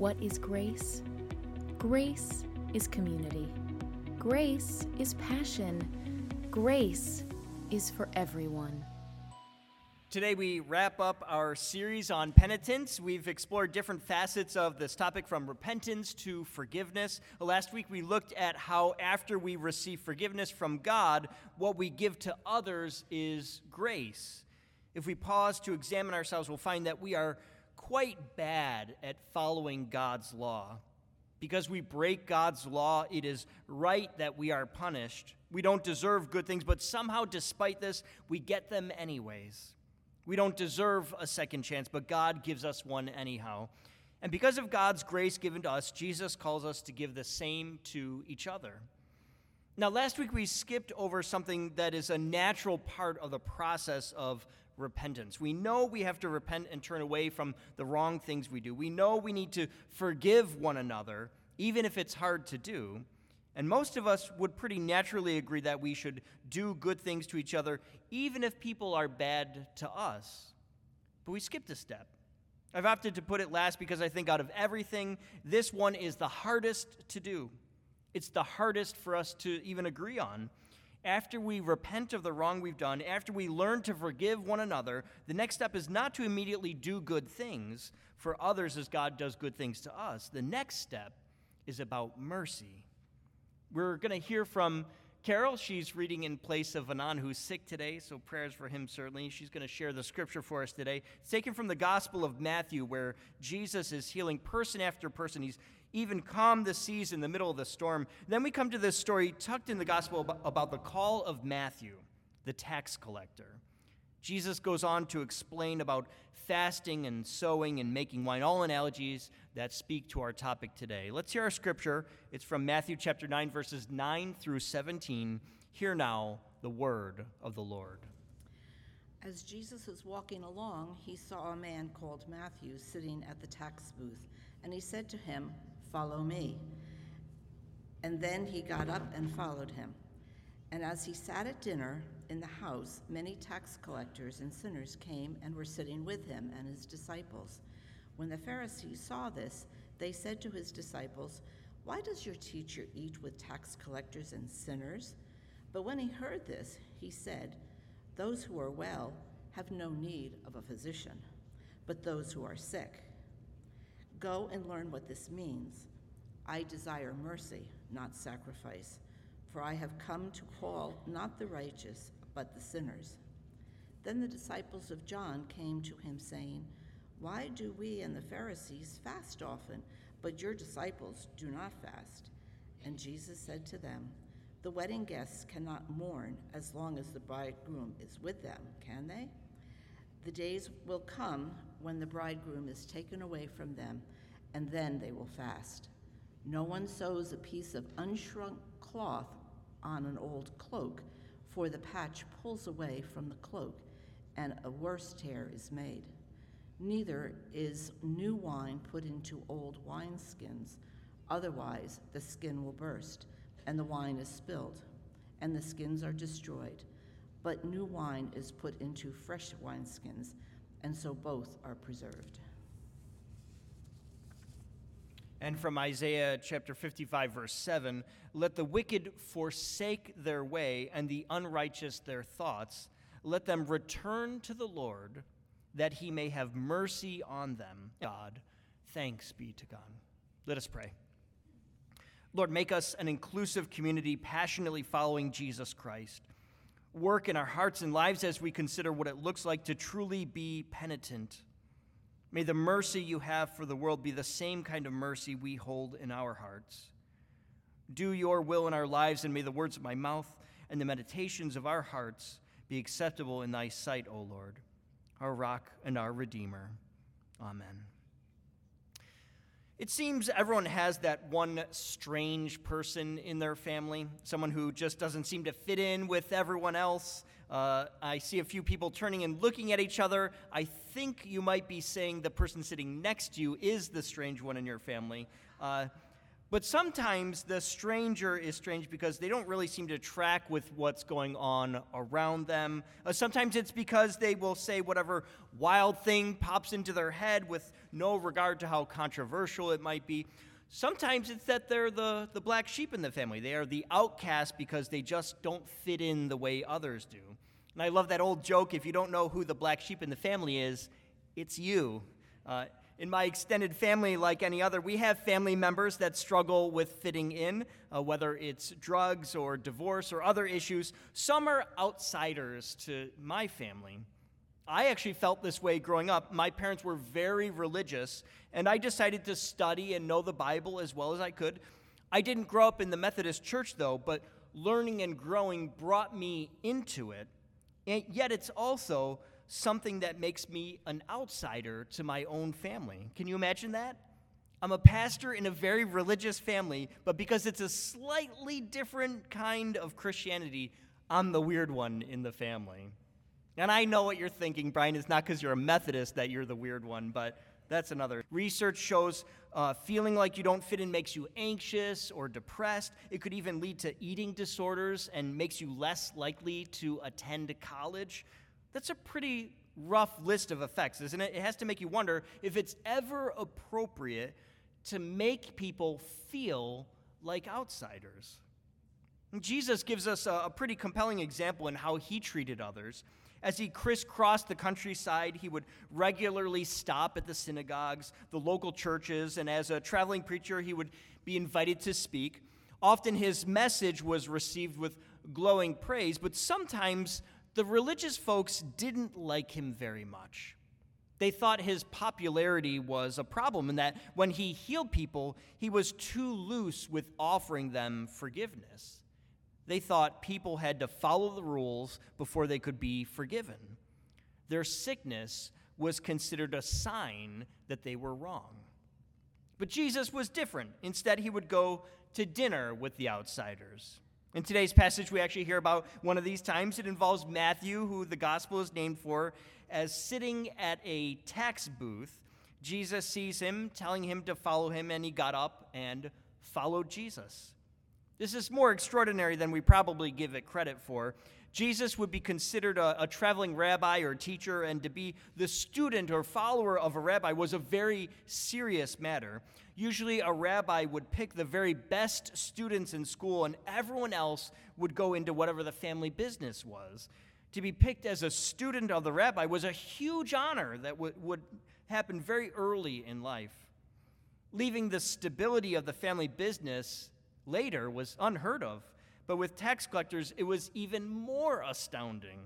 What is grace? Grace is community. Grace is passion. Grace is for everyone. Today, we wrap up our series on penitence. We've explored different facets of this topic from repentance to forgiveness. Last week, we looked at how, after we receive forgiveness from God, what we give to others is grace. If we pause to examine ourselves, we'll find that we are quite bad at following God's law. Because we break God's law, it is right that we are punished. We don't deserve good things, but somehow, despite this, we get them anyways. We don't deserve a second chance, but God gives us one anyhow. And because of God's grace given to us, Jesus calls us to give the same to each other. Now, last week we skipped over something that is a natural part of the process of repentance. We know we have to repent and turn away from the wrong things we do. We know we need to forgive one another, even if it's hard to do. And most of us would pretty naturally agree that we should do good things to each other, even if people are bad to us. But we skipped a step. I've opted to put it last because I think out of everything, this one is the hardest to do. It's the hardest for us to even agree on. After we repent of the wrong we've done, after we learn to forgive one another, the next step is not to immediately do good things for others as God does good things to us. The next step is about mercy. We're going to hear from Carol. She's reading in place of Anan, who's sick today, so prayers for him certainly. She's going to share the scripture for us today. It's taken from the Gospel of Matthew, where Jesus is healing person after person. He's even calm the seas in the middle of the storm. Then we come to this story tucked in the gospel about the call of Matthew, the tax collector. Jesus goes on to explain about fasting and sowing and making wine, all analogies that speak to our topic today. Let's hear our scripture. It's from Matthew chapter 9, verses 9 through 17. Hear now the word of the Lord. As Jesus was walking along, he saw a man called Matthew sitting at the tax booth, and he said to him, Follow me. And then he got up and followed him. And as he sat at dinner in the house, many tax collectors and sinners came and were sitting with him and his disciples. When the Pharisees saw this, they said to his disciples, Why does your teacher eat with tax collectors and sinners? But when he heard this, he said, Those who are well have no need of a physician, but those who are sick. Go and learn what this means. I desire mercy, not sacrifice, for I have come to call not the righteous, but the sinners. Then the disciples of John came to him, saying, Why do we and the Pharisees fast often, but your disciples do not fast? And Jesus said to them, The wedding guests cannot mourn as long as the bridegroom is with them, can they? The days will come when the bridegroom is taken away from them, and then they will fast. No one sews a piece of unshrunk cloth on an old cloak, for the patch pulls away from the cloak, and a worse tear is made. Neither is new wine put into old wineskins, otherwise, the skin will burst, and the wine is spilled, and the skins are destroyed. But new wine is put into fresh wineskins, and so both are preserved. And from Isaiah chapter 55, verse 7 Let the wicked forsake their way, and the unrighteous their thoughts. Let them return to the Lord, that he may have mercy on them. God, thanks be to God. Let us pray. Lord, make us an inclusive community passionately following Jesus Christ. Work in our hearts and lives as we consider what it looks like to truly be penitent May the mercy you have for the world be the same kind of mercy we hold in our hearts. Do your will in our lives, and may the words of my mouth and the meditations of our hearts be acceptable in thy sight, O Lord, our rock and our redeemer. Amen. It seems everyone has that one strange person in their family, someone who just doesn't seem to fit in with everyone else. Uh, I see a few people turning and looking at each other. I think you might be saying the person sitting next to you is the strange one in your family. Uh, But sometimes the stranger is strange because they don't really seem to track with what's going on around them. Uh, sometimes it's because they will say whatever wild thing pops into their head with no regard to how controversial it might be. Sometimes it's that they're the, the black sheep in the family. They are the outcast because they just don't fit in the way others do. And I love that old joke if you don't know who the black sheep in the family is, it's you. Uh, in my extended family, like any other, we have family members that struggle with fitting in, uh, whether it's drugs or divorce or other issues. Some are outsiders to my family. I actually felt this way growing up. My parents were very religious, and I decided to study and know the Bible as well as I could. I didn't grow up in the Methodist church, though, but learning and growing brought me into it. And yet, it's also something that makes me an outsider to my own family. Can you imagine that? I'm a pastor in a very religious family, but because it's a slightly different kind of Christianity, I'm the weird one in the family. And I know what you're thinking, Brian. It's not because you're a Methodist that you're the weird one, but that's another. Research shows uh, feeling like you don't fit in makes you anxious or depressed. It could even lead to eating disorders and makes you less likely to attend college. That's a pretty rough list of effects, isn't it? It has to make you wonder if it's ever appropriate to make people feel like outsiders. Jesus gives us a, a pretty compelling example in how he treated others. As he crisscrossed the countryside, he would regularly stop at the synagogues, the local churches, and as a traveling preacher, he would be invited to speak. Often his message was received with glowing praise, but sometimes the religious folks didn't like him very much. They thought his popularity was a problem and that when he healed people, he was too loose with offering them forgiveness. They thought people had to follow the rules before they could be forgiven. Their sickness was considered a sign that they were wrong. But Jesus was different. Instead, he would go to dinner with the outsiders. In today's passage, we actually hear about one of these times. It involves Matthew, who the gospel is named for, as sitting at a tax booth. Jesus sees him, telling him to follow him, and he got up and followed Jesus. This is more extraordinary than we probably give it credit for. Jesus would be considered a, a, traveling rabbi or teacher, and to be the student or follower of a rabbi was a very serious matter. Usually, a rabbi would pick the very best students in school, and everyone else would go into whatever the family business was. To be picked as a student of the rabbi was a huge honor that w- would happen very early in life. Leaving the stability of the family business later was unheard of. But with tax collectors, it was even more astounding.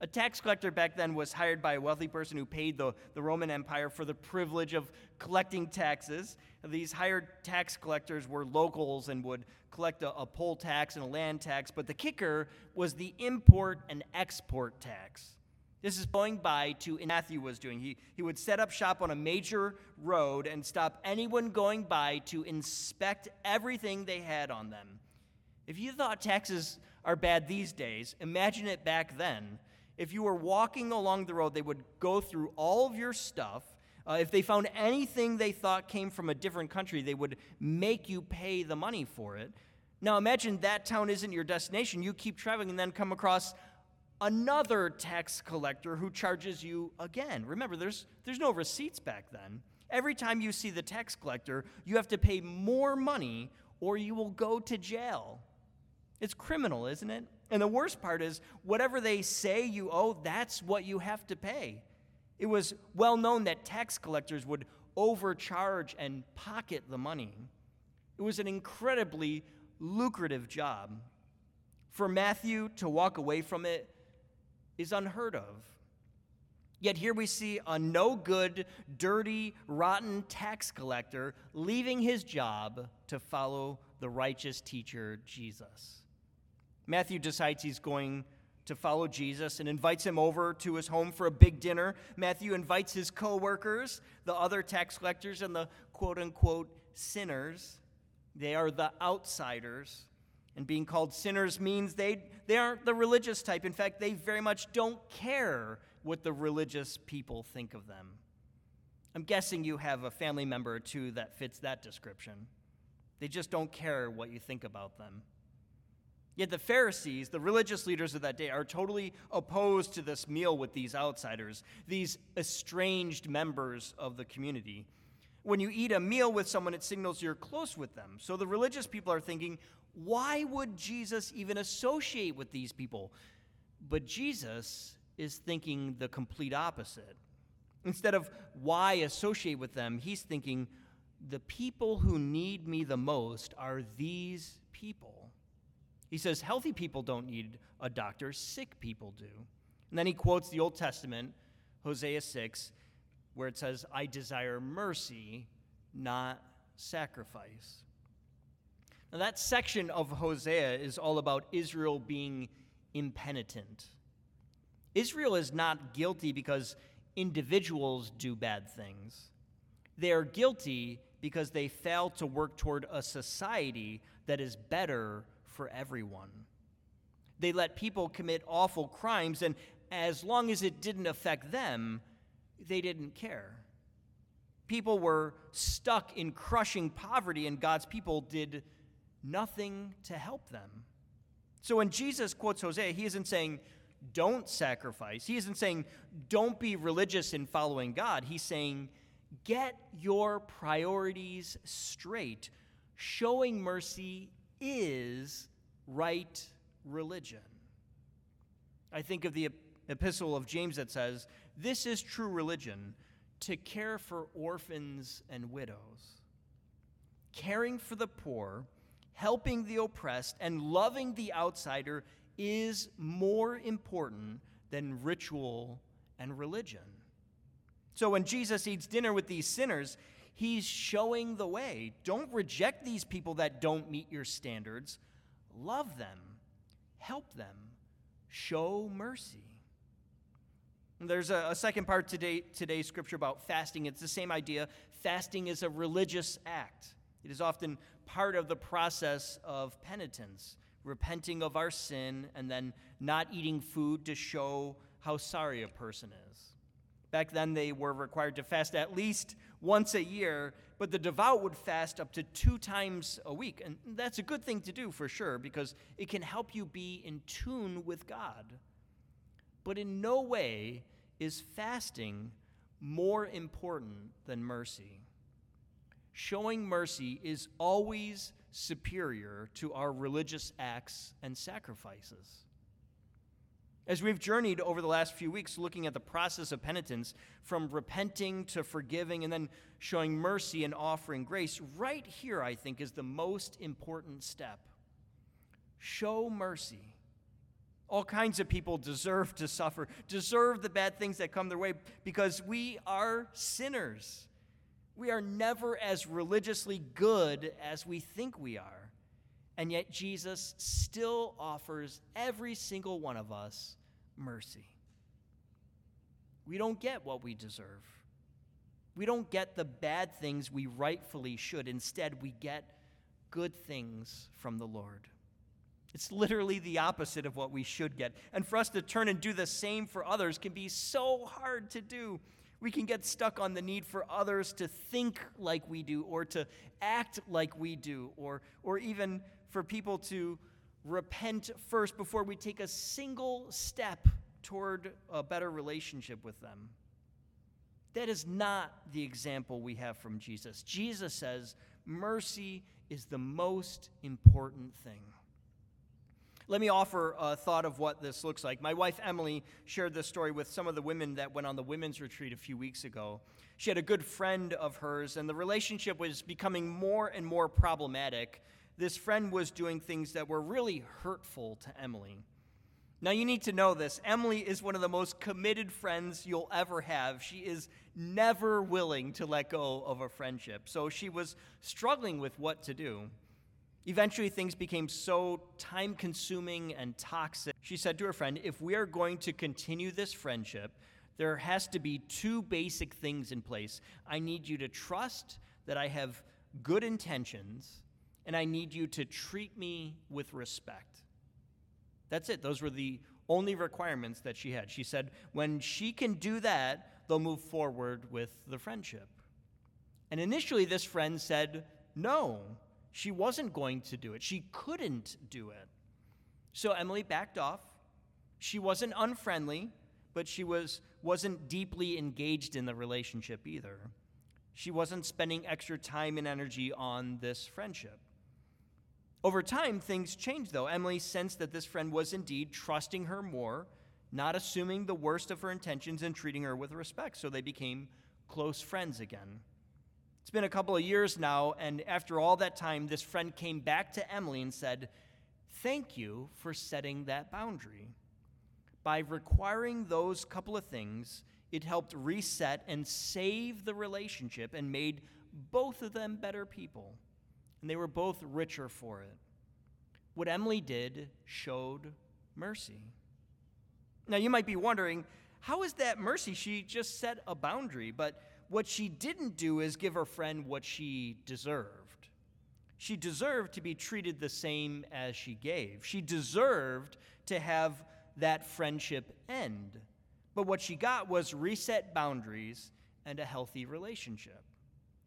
A tax collector back then was hired by a wealthy person who paid the, the Roman Empire for the privilege of collecting taxes. These hired tax collectors were locals and would collect a, a poll tax and a land tax, but the kicker was the import and export tax. This is going by to Matthew was doing. He, he would set up shop on a major road and stop anyone going by to inspect everything they had on them. If you thought taxes are bad these days, imagine it back then. If you were walking along the road, they would go through all of your stuff. Uh, if they found anything they thought came from a different country, they would make you pay the money for it. Now imagine that town isn't your destination. You keep traveling and then come across another tax collector who charges you again. Remember, there's, there's no receipts back then. Every time you see the tax collector, you have to pay more money or you will go to jail. It's criminal, isn't it? And the worst part is, whatever they say you owe, that's what you have to pay. It was well known that tax collectors would overcharge and pocket the money. It was an incredibly lucrative job. For Matthew to walk away from it is unheard of. Yet here we see a no good, dirty, rotten tax collector leaving his job to follow the righteous teacher, Jesus. Matthew decides he's going to follow Jesus and invites him over to his home for a big dinner. Matthew invites his co-workers, the other tax collectors and the quote unquote sinners. They are the outsiders. And being called sinners means they, they aren't the religious type. In fact, they very much don't care what the religious people think of them. I'm guessing you have a family member or two that fits that description. They just don't care what you think about them. Yet the Pharisees, the religious leaders of that day, are totally opposed to this meal with these outsiders, these estranged members of the community. When you eat a meal with someone, it signals you're close with them. So the religious people are thinking, why would Jesus even associate with these people? But Jesus is thinking the complete opposite. Instead of why associate with them, he's thinking, the people who need me the most are these people. He says, healthy people don't need a doctor, sick people do. And then he quotes the Old Testament, Hosea 6, where it says, I desire mercy, not sacrifice. Now, that section of Hosea is all about Israel being impenitent. Israel is not guilty because individuals do bad things. They are guilty because they fail to work toward a society that is better for everyone. They let people commit awful crimes, and as long as it didn't affect them, they didn't care. People were stuck in crushing poverty, and God's people did nothing to help them. So when Jesus quotes Hosea, he isn't saying, don't sacrifice. He isn't saying, don't be religious in following God. He's saying, get your priorities straight. Showing mercy is right religion. I think of the epistle of James that says, This is true religion to care for orphans and widows, caring for the poor, helping the oppressed, and loving the outsider is more important than ritual and religion. So when Jesus eats dinner with these sinners, he's showing the way. Don't reject these people that don't meet your standards. Love them, help them, show mercy. There's a, a, second part today today's scripture about fasting. It's the same idea. Fasting is a religious act. It is often part of the process of penitence, repenting of our sin and then not eating food to show how sorry a person is. Back then, they were required to fast at least once a year, but the devout would fast up to two times a week. And that's a good thing to do for sure, because it can help you be in tune with God. But in no way is fasting more important than mercy. Showing mercy is always superior to our religious acts and sacrifices. As we've journeyed over the last few weeks looking at the process of penitence, from repenting to forgiving and then showing mercy and offering grace, right here, I think, is the most important step. Show mercy. All kinds of people deserve to suffer, deserve the bad things that come their way because we are sinners. We are never as religiously good as we think we are. And yet, Jesus still offers every single one of us mercy. We don't get what we deserve. We don't get the bad things we rightfully should. Instead, we get good things from the Lord. It's literally the opposite of what we should get. And for us to turn and do the same for others can be so hard to do. We can get stuck on the need for others to think like we do, or to act like we do, or, or even for people to repent first before we take a single step toward a better relationship with them. That is not the example we have from Jesus. Jesus says mercy is the most important thing. Let me offer a thought of what this looks like. My wife Emily shared this story with some of the women that went on the women's retreat a few weeks ago. She had a good friend of hers, and the relationship was becoming more and more problematic this friend was doing things that were really hurtful to Emily. Now, you need to know this. Emily is one of the most committed friends you'll ever have. She is never willing to let go of a friendship. So she was struggling with what to do. Eventually, things became so time consuming and toxic. She said to her friend, If we are going to continue this friendship, there has to be two basic things in place. I need you to trust that I have good intentions and I need you to treat me with respect. That's it. Those were the only requirements that she had. She said, when she can do that, they'll move forward with the friendship. And initially, this friend said no. She wasn't going to do it, she couldn't do it. So Emily backed off. She wasn't unfriendly, but she was, wasn't deeply engaged in the relationship either. She wasn't spending extra time and energy on this friendship. Over time, things changed, though. Emily sensed that this friend was indeed trusting her more, not assuming the worst of her intentions, and treating her with respect. So they became close friends again. It's been a couple of years now, and after all that time, this friend came back to Emily and said, Thank you for setting that boundary. By requiring those couple of things, it helped reset and save the relationship and made both of them better people and they were both richer for it. What Emily did showed mercy. Now, you might be wondering, how is that mercy? She just set a boundary, but what she didn't do is give her friend what she deserved. She deserved to be treated the same as she gave. She deserved to have that friendship end. But what she got was reset boundaries and a healthy relationship.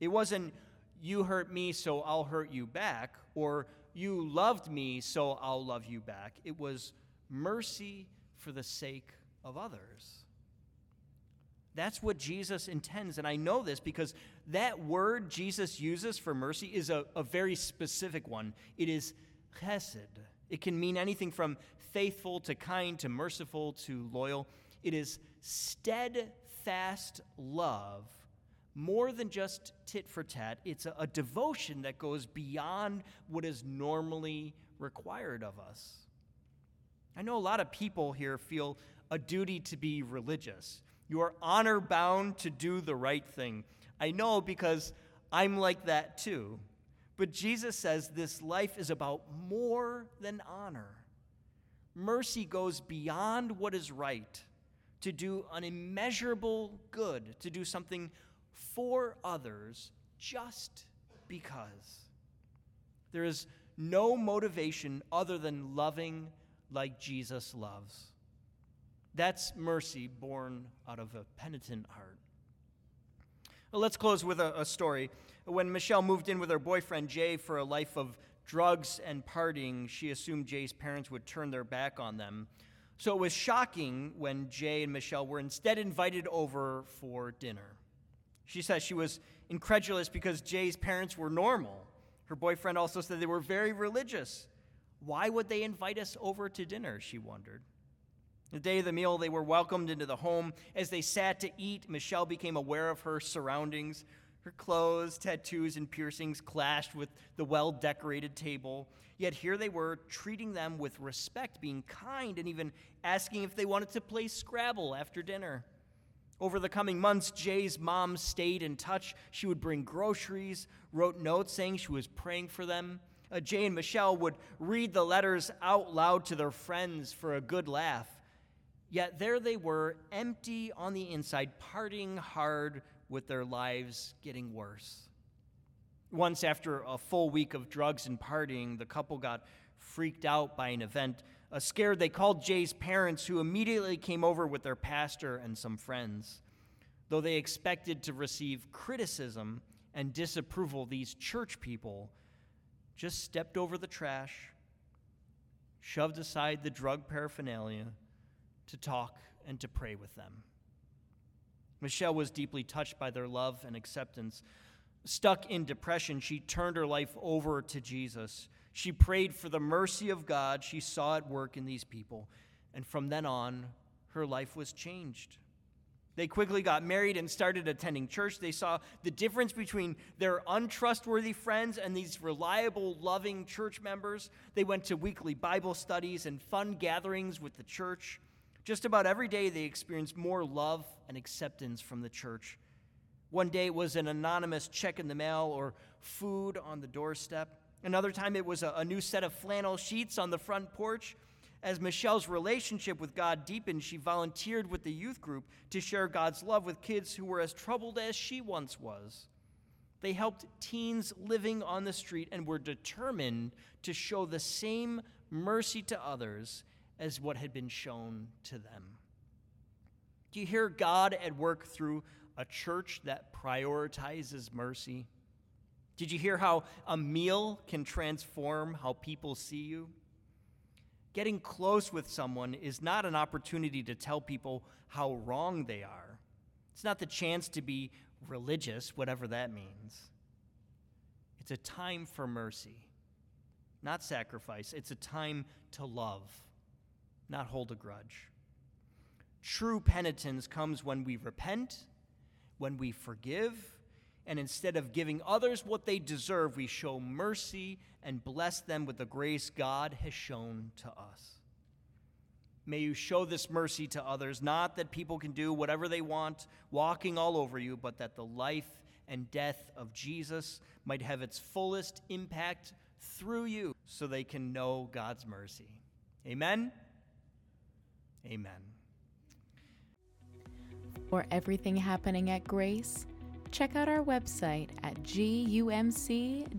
It wasn't you hurt me, so I'll hurt you back, or you loved me, so I'll love you back. It was mercy for the sake of others. That's what Jesus intends. And I know this because that word Jesus uses for mercy is a, a very specific one. It is chesed. It can mean anything from faithful to kind to merciful to loyal. It is steadfast love more than just tit for tat. It's a, a, devotion that goes beyond what is normally required of us. I know a lot of people here feel a duty to be religious. You are honor bound to do the right thing. I know because I'm like that too. But Jesus says this life is about more than honor. Mercy goes beyond what is right to do an immeasurable good, to do something for others just because. There is no motivation other than loving like Jesus loves. That's mercy born out of a penitent heart. Well, let's close with a, a, story. When Michelle moved in with her boyfriend Jay for a life of drugs and partying, she assumed Jay's parents would turn their back on them. So it was shocking when Jay and Michelle were instead invited over for dinner. She says she was incredulous because Jay's parents were normal. Her boyfriend also said they were very religious. Why would they invite us over to dinner? She wondered. The day of the meal, they were welcomed into the home. As they sat to eat, Michelle became aware of her surroundings. Her clothes, tattoos, and piercings clashed with the well decorated table. Yet here they were, treating them with respect, being kind, and even asking if they wanted to play Scrabble after dinner. Over the coming months, Jay's mom stayed in touch. She would bring groceries, wrote notes saying she was praying for them. Uh, Jay and Michelle would read the letters out loud to their friends for a good laugh. Yet there they were, empty on the inside, partying hard with their lives getting worse. Once, after a full week of drugs and partying, the couple got freaked out by an event scared, they called Jay's parents, who immediately came over with their pastor and some friends. Though they expected to receive criticism and disapproval, these church people just stepped over the trash, shoved aside the drug paraphernalia to talk and to pray with them. Michelle was deeply touched by their love and acceptance. Stuck in depression, she turned her life over to Jesus. She prayed for the mercy of God she saw at work in these people, and from then on, her life was changed. They quickly got married and started attending church. They saw the difference between their untrustworthy friends and these reliable, loving church members. They went to weekly Bible studies and fun gatherings with the church. Just about every day, they experienced more love and acceptance from the church. One day it was an anonymous check in the mail or food on the doorstep. Another time it was a, a, new set of flannel sheets on the front porch. As Michelle's relationship with God deepened, she volunteered with the youth group to share God's love with kids who were as troubled as she once was. They helped teens living on the street and were determined to show the same mercy to others as what had been shown to them. Do you hear God at work through a church that prioritizes mercy? Did you hear how a meal can transform how people see you? Getting close with someone is not an opportunity to tell people how wrong they are. It's not the chance to be religious, whatever that means. It's a time for mercy, not sacrifice. It's a time to love, not hold a grudge. True penitence comes when we repent, when we forgive, and instead of giving others what they deserve, we show mercy and bless them with the grace God has shown to us. May you show this mercy to others, not that people can do whatever they want, walking all over you, but that the life and death of Jesus might have its fullest impact through you so they can know God's mercy. Amen? Amen. For everything happening at Grace, check out our website at gumc.org.